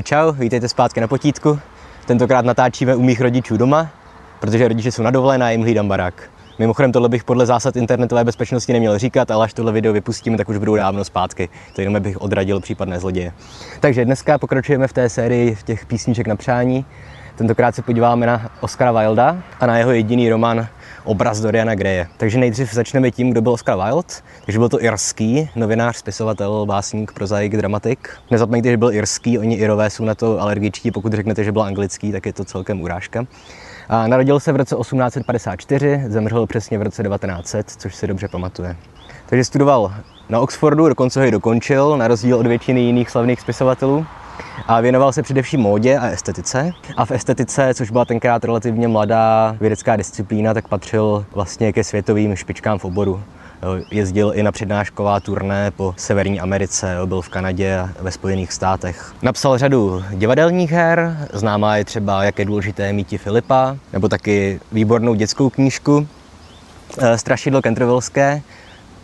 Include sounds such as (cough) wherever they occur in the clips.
Čau, vítejte zpátky na potítku. Tentokrát natáčíme u mých rodičů doma, protože rodiče jsou na dovolené a jim hlídám barák. Mimochodem tohle bych podle zásad internetové bezpečnosti neměl říkat, ale až tohle video vypustíme, tak už budou dávno zpátky. To jenom bych odradil případné zloděje. Takže dneska pokračujeme v té sérii těch písniček na přání. Tentokrát se podíváme na Oscara Wilda a na jeho jediný román Obraz Doriana Greje. Takže nejdřív začneme tím, kdo byl Oscar Wilde. Takže byl to irský novinář, spisovatel, básník, prozaik, dramatik. Nezapomeňte, že byl irský, oni irové jsou na to alergičtí, pokud řeknete, že byl anglický, tak je to celkem urážka. A narodil se v roce 1854, zemřel přesně v roce 1900, což si dobře pamatuje. Takže studoval na Oxfordu, dokonce ho i dokončil, na rozdíl od většiny jiných slavných spisovatelů. A věnoval se především módě a estetice. A v estetice, což byla tenkrát relativně mladá vědecká disciplína, tak patřil vlastně ke světovým špičkám v oboru. Jezdil i na přednášková turné po Severní Americe, byl v Kanadě a ve Spojených státech. Napsal řadu divadelních her, známá je třeba Jak je důležité míti Filipa, nebo taky výbornou dětskou knížku eh, Strašidlo Cantervilleské.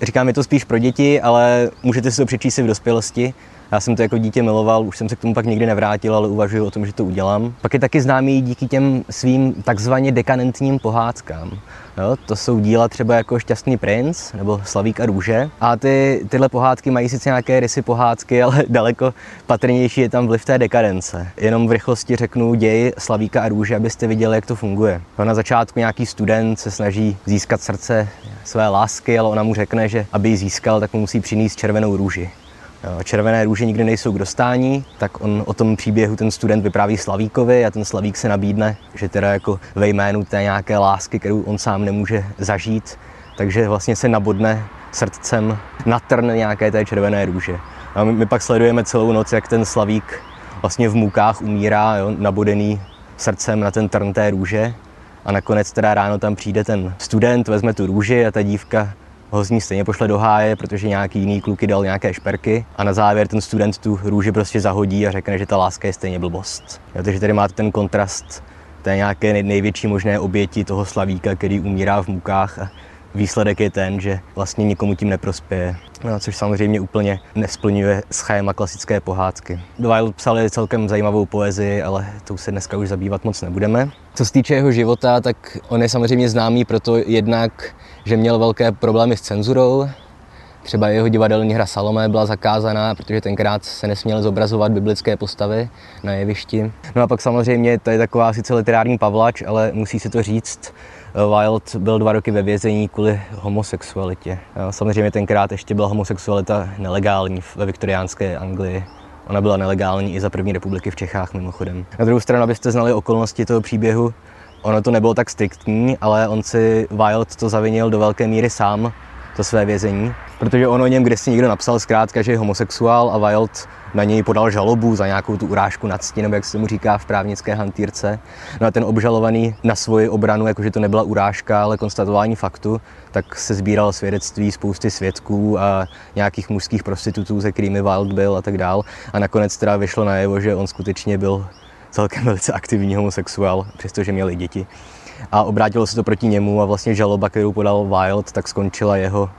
Říkám, je to spíš pro děti, ale můžete si to přečíst i v dospělosti. Já jsem to jako dítě miloval, už jsem se k tomu pak nikdy nevrátil, ale uvažuji o tom, že to udělám. Pak je taky známý díky těm svým takzvaně dekadentním pohádkám. Jo, to jsou díla třeba jako Šťastný princ nebo Slavík a růže. A ty, tyhle pohádky mají sice nějaké rysy pohádky, (laughs) ale daleko patrnější je tam vliv té dekadence. Jenom v rychlosti řeknu děj Slavíka a růže, abyste viděli, jak to funguje. No, na začátku nějaký student se snaží získat srdce své lásky, ale ona mu řekne, že aby ji získal, tak mu musí přinést červenou růži. Červené růže nikdy nejsou k dostání, tak on o tom příběhu ten student vypráví Slavíkovi a ten Slavík se nabídne, že teda jako ve jménu té nějaké lásky, kterou on sám nemůže zažít, takže vlastně se nabodne srdcem na trn nějaké té červené růže. A my, my pak sledujeme celou noc, jak ten Slavík vlastně v mukách umírá, jo, nabodený srdcem na ten trn té růže. A nakonec teda ráno tam přijde ten student, vezme tu růži a ta dívka ho z ní stejně pošle do háje, protože nějaký jiný kluky dal nějaké šperky a na závěr ten student tu růži prostě zahodí a řekne, že ta láska je stejně blbost. Jo, takže tady máte ten kontrast té nějaké největší možné oběti toho slavíka, který umírá v mukách a výsledek je ten, že vlastně nikomu tím neprospěje. No, což samozřejmě úplně nesplňuje schéma klasické pohádky. Wilde psal celkem zajímavou poezii, ale tou se dneska už zabývat moc nebudeme. Co se týče jeho života, tak on je samozřejmě známý proto jednak, že měl velké problémy s cenzurou. Třeba jeho divadelní hra Salomé byla zakázaná, protože tenkrát se nesměl zobrazovat biblické postavy na jevišti. No a pak samozřejmě to je taková sice literární pavlač, ale musí se to říct, Wild byl dva roky ve vězení kvůli homosexualitě. Samozřejmě tenkrát ještě byla homosexualita nelegální ve viktoriánské Anglii. Ona byla nelegální i za první republiky v Čechách mimochodem. Na druhou stranu, abyste znali okolnosti toho příběhu, ono to nebylo tak striktní, ale on si Wild to zavinil do velké míry sám, to své vězení, protože on o něm si někdo napsal zkrátka, že je homosexuál a Wild na něj podal žalobu za nějakou tu urážku nad nebo jak se mu říká v právnické hantýrce. No a ten obžalovaný na svoji obranu, jakože to nebyla urážka, ale konstatování faktu, tak se sbíral svědectví spousty svědků a nějakých mužských prostitutů, se kterými Wild byl a tak dál. A nakonec teda vyšlo najevo, že on skutečně byl celkem velice aktivní homosexuál, přestože měli děti. A obrátilo se to proti němu a vlastně žaloba, kterou podal Wild, tak skončila jeho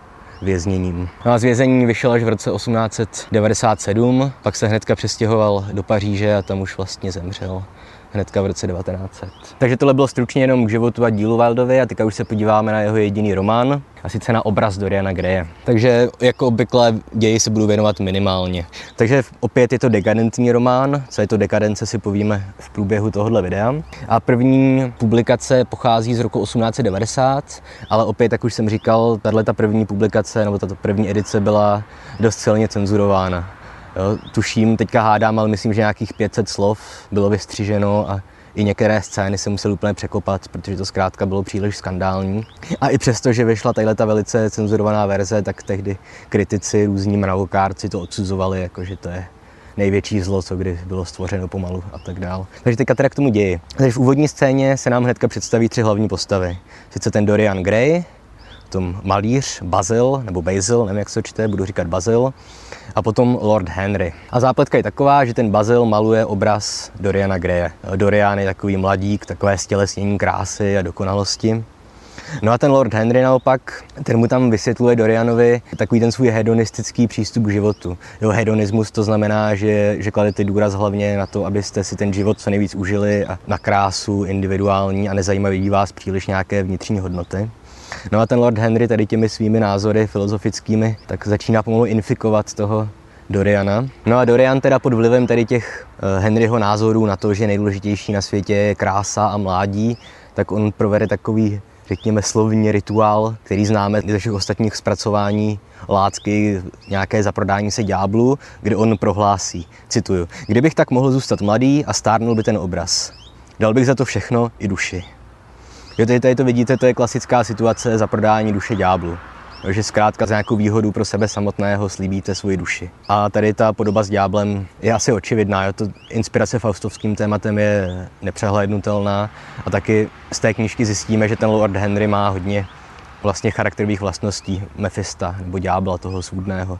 vězněním. No a z vězení vyšel až v roce 1897, pak se hnedka přestěhoval do Paříže a tam už vlastně zemřel hnedka v roce 1900. Takže tohle bylo stručně jenom k životu a dílu Wildovi a teďka už se podíváme na jeho jediný román, a sice na obraz Doriana Greje. Takže jako obvykle ději se budu věnovat minimálně. Takže opět je to dekadentní román, co je to dekadence si povíme v průběhu tohohle videa. A první publikace pochází z roku 1890, ale opět, jak už jsem říkal, tahle ta první publikace nebo tato první edice byla dost silně cenzurována. Jo, tuším, teďka hádám, ale myslím, že nějakých 500 slov bylo vystřiženo a i některé scény se musel úplně překopat, protože to zkrátka bylo příliš skandální. A i přesto, že vyšla tahle ta velice cenzurovaná verze, tak tehdy kritici, různí mravokárci to odsuzovali, jako že to je největší zlo, co kdy bylo stvořeno pomalu a tak dál. Takže teďka teda k tomu ději. Takže v úvodní scéně se nám hnedka představí tři hlavní postavy. Sice ten Dorian Gray, tom malíř Basil, nebo Basil, nevím, jak se čte, budu říkat Basil, a potom Lord Henry. A zápletka je taková, že ten Basil maluje obraz Doriana Greje. Dorian je takový mladík, takové stělesnění krásy a dokonalosti. No a ten Lord Henry naopak, ten mu tam vysvětluje Dorianovi takový ten svůj hedonistický přístup k životu. Jo, hedonismus to znamená, že, že kladete důraz hlavně na to, abyste si ten život co nejvíc užili a na krásu individuální a nezajímavý vás příliš nějaké vnitřní hodnoty. No a ten Lord Henry tady těmi svými názory filozofickými tak začíná pomalu infikovat toho Doriana. No a Dorian teda pod vlivem tady těch eh, Henryho názorů na to, že nejdůležitější na světě je krása a mládí, tak on provede takový řekněme, slovní rituál, který známe ze všech ostatních zpracování látky, nějaké zaprodání se ďáblu, kde on prohlásí, cituju, kdybych tak mohl zůstat mladý a stárnul by ten obraz. Dal bych za to všechno i duši. Jo, tady, tady to vidíte, to je klasická situace zaprodání duše ďáblu že zkrátka za nějakou výhodu pro sebe samotného slíbíte svoji duši. A tady ta podoba s ďáblem je asi očividná. Jo? To inspirace faustovským tématem je nepřehlednutelná a taky z té knížky zjistíme, že ten Lord Henry má hodně vlastně charakterových vlastností Mefista nebo ďábla toho svůdného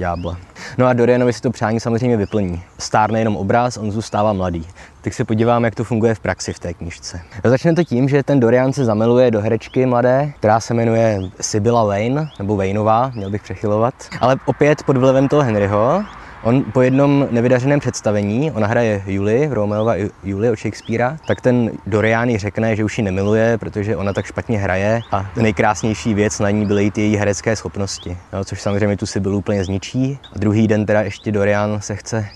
ďábla. No a Dorianovi si to přání samozřejmě vyplní. Stárne jenom obraz, on zůstává mladý. Tak se podíváme, jak to funguje v praxi v té knižce. Začne to tím, že ten Dorian se zamiluje do herečky mladé, která se jmenuje Sibylla Wayne, nebo Wayneová, měl bych přechylovat. Ale opět pod vlivem toho Henryho, On po jednom nevydařeném představení, ona hraje Julie, Romeova Julie od Shakespearea, tak ten Dorian řekne, že už ji nemiluje, protože ona tak špatně hraje a nejkrásnější věc na ní byly ty její herecké schopnosti, no, což samozřejmě tu si byl úplně zničí. A druhý den teda ještě Dorian se chce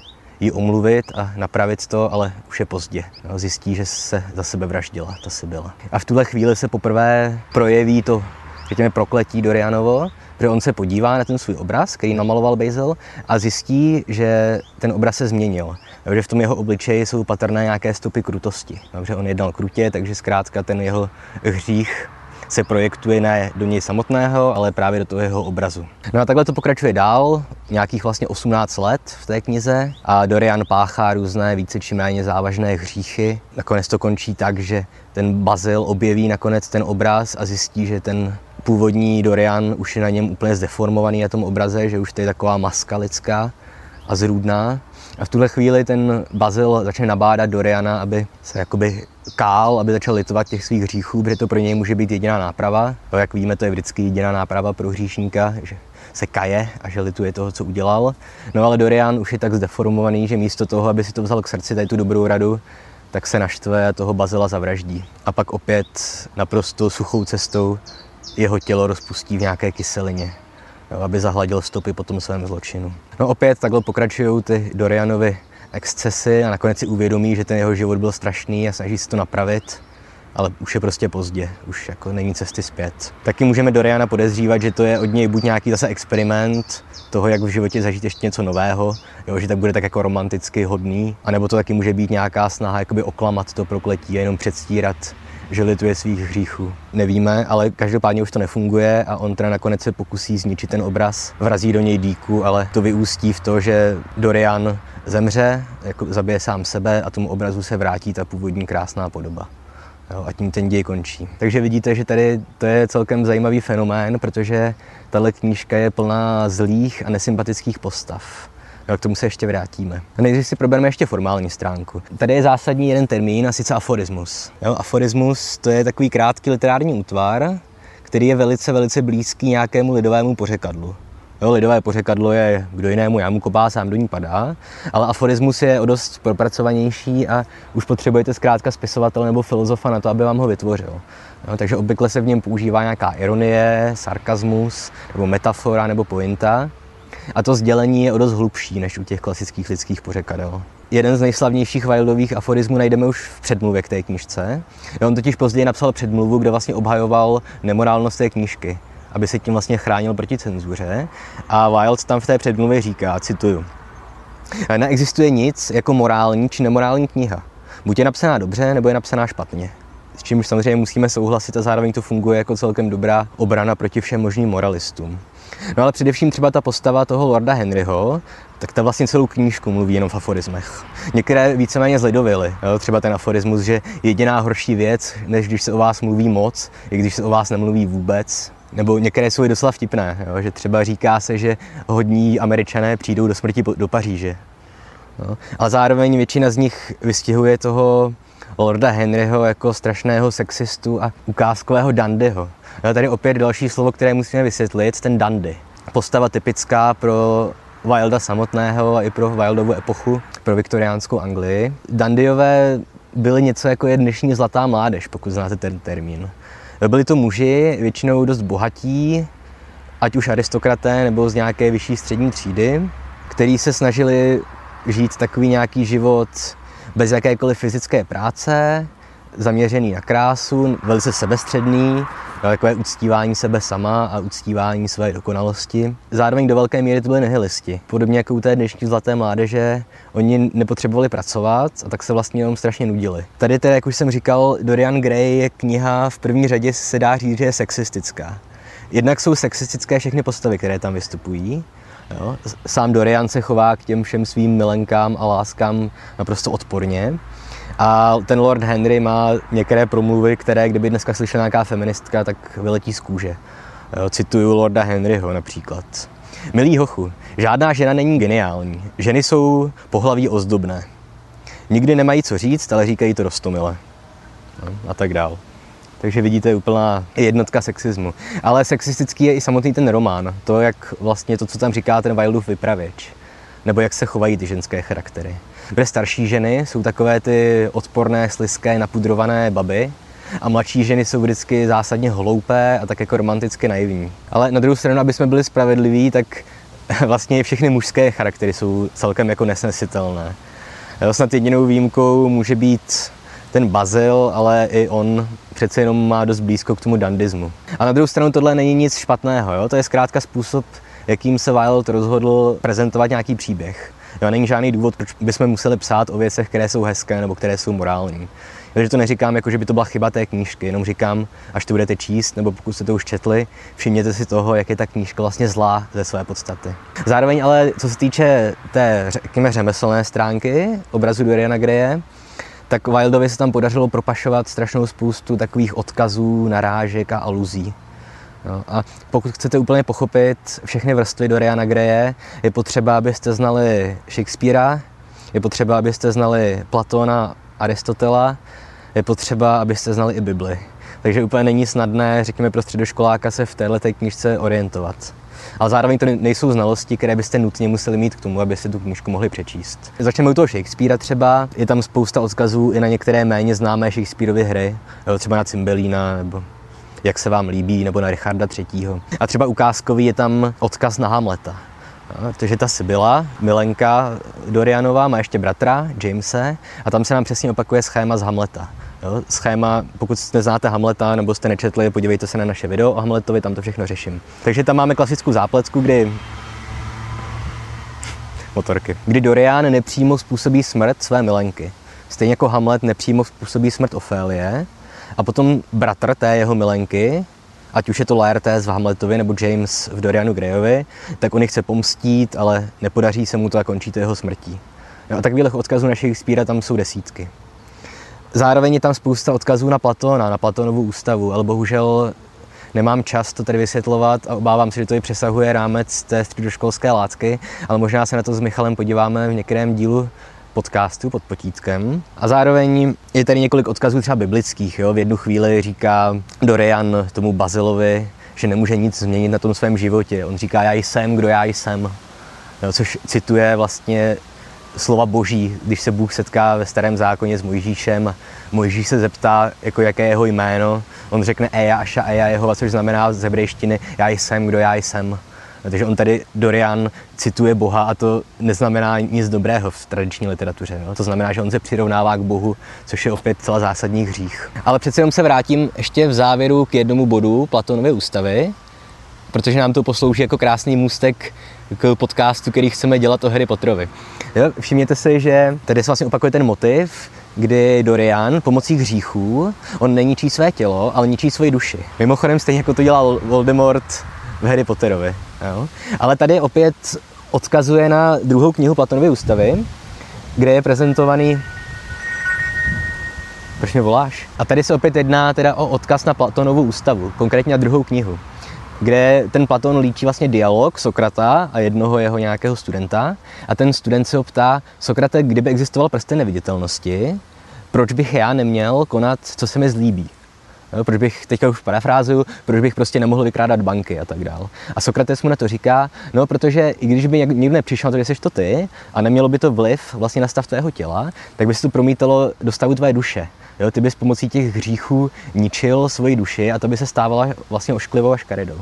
jí omluvit a napravit to, ale už je pozdě. Zjistí, že se za sebe vraždila, ta si byla. A v tuhle chvíli se poprvé projeví to, řekněme, prokletí Dorianovo, protože on se podívá na ten svůj obraz, který namaloval Basil a zjistí, že ten obraz se změnil. že v tom jeho obličeji jsou patrné nějaké stopy krutosti. že on jednal krutě, takže zkrátka ten jeho hřích se projektuje ne do něj samotného, ale právě do toho jeho obrazu. No a takhle to pokračuje dál, nějakých vlastně 18 let v té knize a Dorian páchá různé více či méně závažné hříchy. Nakonec to končí tak, že ten Bazil objeví nakonec ten obraz a zjistí, že ten původní Dorian už je na něm úplně zdeformovaný na tom obraze, že už to je taková maska lidská a zrůdná. A v tuhle chvíli ten Bazil začne nabádat Doriana, aby se jakoby kál, aby začal litovat těch svých hříchů, protože to pro něj může být jediná náprava. To, jak víme, to je vždycky jediná náprava pro hříšníka, že se kaje a že lituje toho, co udělal. No ale Dorian už je tak zdeformovaný, že místo toho, aby si to vzal k srdci, tady tu dobrou radu, tak se naštve a toho Bazila zavraždí. A pak opět naprosto suchou cestou jeho tělo rozpustí v nějaké kyselině, jo, aby zahladil stopy po tom svém zločinu. No opět takhle pokračují ty Dorianovi excesy a nakonec si uvědomí, že ten jeho život byl strašný a snaží se to napravit, ale už je prostě pozdě, už jako není cesty zpět. Taky můžeme Doriana podezřívat, že to je od něj buď nějaký zase experiment toho, jak v životě zažít ještě něco nového, jo, že tak bude tak jako romanticky hodný, anebo to taky může být nějaká snaha jakoby oklamat to prokletí a jenom předstírat, že lituje svých hříchů. Nevíme, ale každopádně už to nefunguje a on teda nakonec se pokusí zničit ten obraz, vrazí do něj díku, ale to vyústí v to, že Dorian zemře, jako zabije sám sebe a tomu obrazu se vrátí ta původní krásná podoba. Jo, a tím ten děj končí. Takže vidíte, že tady to je celkem zajímavý fenomén, protože tahle knížka je plná zlých a nesympatických postav. K tomu se ještě vrátíme. A nejdřív si probereme ještě formální stránku. Tady je zásadní jeden termín, a sice aforismus. Jo, aforismus to je takový krátký literární útvar, který je velice, velice blízký nějakému lidovému pořekadlu. Jo, lidové pořekadlo je, kdo jinému jámu kopá, sám do ní padá, ale aforismus je o dost propracovanější a už potřebujete zkrátka spisovatel nebo filozofa na to, aby vám ho vytvořil. Jo, takže obvykle se v něm používá nějaká ironie, sarkazmus, nebo metafora, nebo pointa. A to sdělení je o dost hlubší než u těch klasických lidských pořekadel. Jeden z nejslavnějších Wildových aforismů najdeme už v předmluvě k té knižce. On totiž později napsal předmluvu, kde vlastně obhajoval nemorálnost té knížky, aby se tím vlastně chránil proti cenzuře. A Wild tam v té předmluvě říká, cituju, Neexistuje nic jako morální či nemorální kniha. Buď je napsaná dobře, nebo je napsaná špatně. S čímž samozřejmě musíme souhlasit a zároveň to funguje jako celkem dobrá obrana proti všem možným moralistům. No ale především třeba ta postava toho Lorda Henryho, tak ta vlastně celou knížku mluví jenom v aforismech. Některé víceméně zledovily, jo? třeba ten aforismus, že jediná horší věc, než když se o vás mluví moc, je když se o vás nemluví vůbec. Nebo některé jsou i docela vtipné, jo? že třeba říká se, že hodní američané přijdou do smrti do Paříže. Jo? Ale zároveň většina z nich vystihuje toho Lorda Henryho jako strašného sexistu a ukázkového dandyho. A tady opět další slovo, které musíme vysvětlit, ten dandy. Postava typická pro Wilda samotného a i pro Wildovu epochu, pro viktoriánskou Anglii. Dandyové byli něco jako je dnešní zlatá mládež, pokud znáte ten termín. Byli to muži, většinou dost bohatí, ať už aristokraté nebo z nějaké vyšší střední třídy, který se snažili žít takový nějaký život bez jakékoliv fyzické práce, zaměřený na krásu, velice sebestředný, takové uctívání sebe sama a uctívání své dokonalosti. Zároveň do velké míry to byly nihilisti. Podobně jako u té dnešní zlaté mládeže, oni nepotřebovali pracovat a tak se vlastně jenom strašně nudili. Tady tedy, jak už jsem říkal, Dorian Gray je kniha v první řadě se dá říct, že je sexistická. Jednak jsou sexistické všechny postavy, které tam vystupují, Jo? Sám Dorian se chová k těm všem svým milenkám a láskám naprosto odporně. A ten Lord Henry má některé promluvy, které kdyby dneska slyšela nějaká feministka, tak vyletí z kůže. Cituju Lorda Henryho například. Milý hochu, žádná žena není geniální. Ženy jsou pohlaví ozdobné. Nikdy nemají co říct, ale říkají to rostomile. No, a tak dál. Takže vidíte úplná jednotka sexismu. Ale sexistický je i samotný ten román. To, jak vlastně to, co tam říká ten Wildův vypravěč. Nebo jak se chovají ty ženské charaktery. Protože starší ženy jsou takové ty odporné, sliské, napudrované baby, a mladší ženy jsou vždycky zásadně hloupé a tak jako romanticky naivní. Ale na druhou stranu, aby jsme byli spravedliví, tak (laughs) vlastně všechny mužské charaktery jsou celkem jako nesnesitelné. Snad jedinou výjimkou může být ten Bazil, ale i on přece jenom má dost blízko k tomu dandismu. A na druhou stranu tohle není nic špatného, jo? to je zkrátka způsob, jakým se Wild rozhodl prezentovat nějaký příběh. Jo, není žádný důvod, proč bychom museli psát o věcech, které jsou hezké nebo které jsou morální. Takže to neříkám, jako že by to byla chyba té knížky, jenom říkám, až to budete číst, nebo pokud jste to už četli, všimněte si toho, jak je ta knížka vlastně zlá ze své podstaty. Zároveň ale, co se týče té, řekněme, řemeslné stránky obrazu Doriana Greje, tak Wildovi se tam podařilo propašovat strašnou spoustu takových odkazů, narážek a aluzí. No, a pokud chcete úplně pochopit všechny vrstvy Doriana Greje, je potřeba, abyste znali Shakespearea, je potřeba, abyste znali Platona, Aristotela, je potřeba, abyste znali i Bibli. Takže úplně není snadné, řekněme, pro středoškoláka se v této knižce orientovat ale zároveň to nejsou znalosti, které byste nutně museli mít k tomu, abyste tu knížku mohli přečíst. Začneme u toho Shakespearea třeba, je tam spousta odkazů i na některé méně známé Shakespeareovy hry, třeba na Cymbelína nebo jak se vám líbí, nebo na Richarda III. A třeba ukázkový je tam odkaz na Hamleta. protože ta Sibyla, milenka Dorianová, má ještě bratra, Jamese, a tam se nám přesně opakuje schéma z Hamleta. Jo, schéma, pokud neznáte Hamleta nebo jste nečetli, podívejte se na naše video o Hamletovi, tam to všechno řeším. Takže tam máme klasickou záplecku, kdy motorky. Kdy Dorian nepřímo způsobí smrt své milenky. Stejně jako Hamlet nepřímo způsobí smrt Ofélie. A potom bratr té jeho milenky, ať už je to Laertes v Hamletovi nebo James v Dorianu Greyovi, tak on chce pomstít, ale nepodaří se mu to a končí to jeho smrtí. Jo, a takových odkazů našich spíra tam jsou desítky. Zároveň je tam spousta odkazů na Platona, na Platonovu ústavu, ale bohužel nemám čas to tady vysvětlovat a obávám se, že to i přesahuje rámec té středoškolské látky, ale možná se na to s Michalem podíváme v některém dílu podcastu pod potítkem. A zároveň je tady několik odkazů třeba biblických. Jo? V jednu chvíli říká Dorian tomu Bazilovi, že nemůže nic změnit na tom svém životě. On říká, já jsem, kdo já jsem. Jo? Což cituje vlastně slova boží, když se Bůh setká ve starém zákoně s Mojžíšem, Mojžíš se zeptá, jako jaké je jeho jméno, on řekne Eja, Aša, Eja, Jehova, což znamená z hebrejštiny já jsem, kdo já jsem. Takže on tady Dorian cituje Boha a to neznamená nic dobrého v tradiční literatuře. No? To znamená, že on se přirovnává k Bohu, což je opět celá zásadní hřích. Ale přece jenom se vrátím ještě v závěru k jednomu bodu Platonovy ústavy, protože nám to poslouží jako krásný můstek k podcastu, který chceme dělat o Harry Potterovi. Jo, všimněte si, že tady se vlastně opakuje ten motiv, kdy Dorian pomocí hříchů, on neníčí své tělo, ale ničí svoji duši. Mimochodem stejně jako to dělal Voldemort v Harry Potterovi. Jo? Ale tady opět odkazuje na druhou knihu Platonovy ústavy, kde je prezentovaný proč mě voláš? A tady se opět jedná teda o odkaz na Platonovu ústavu, konkrétně na druhou knihu kde ten Platon líčí vlastně dialog Sokrata a jednoho jeho nějakého studenta a ten student se ho ptá, Sokrate, kdyby existoval prsten neviditelnosti, proč bych já neměl konat, co se mi zlíbí. Jo, proč bych, teďka už parafrázu, proč bych prostě nemohl vykrádat banky a tak dál. A Sokrates mu na to říká, no protože i když by někdo nepřišel na to, že jsi to ty a nemělo by to vliv vlastně na stav tvého těla, tak by se to promítalo do stavu tvé duše. Jo, ty bys pomocí těch hříchů ničil svoji duši a to by se stávala vlastně ošklivou a škaredou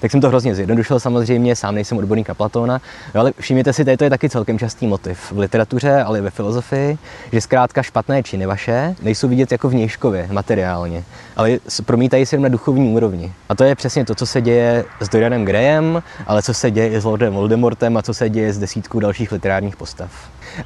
tak jsem to hrozně zjednodušil samozřejmě, sám nejsem odborník na Platóna, ale všimněte si, to je taky celkem častý motiv v literatuře, ale i ve filozofii, že zkrátka špatné činy vaše nejsou vidět jako vnějškově, materiálně, ale promítají se na duchovní úrovni. A to je přesně to, co se děje s Dorianem Grayem, ale co se děje i s Lordem Voldemortem a co se děje s desítkou dalších literárních postav.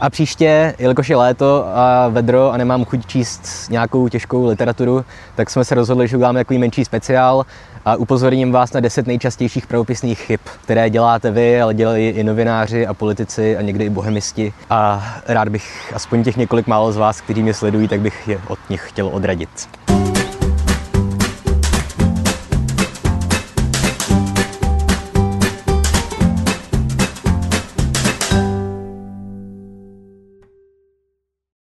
A příště, jelikož je léto a vedro a nemám chuť číst nějakou těžkou literaturu, tak jsme se rozhodli, že uděláme takový menší speciál a upozorním vás na 10 nejčastějších pravopisných chyb, které děláte vy, ale dělají i novináři a politici a někdy i bohemisti. A rád bych aspoň těch několik málo z vás, kteří mě sledují, tak bych je od nich chtěl odradit.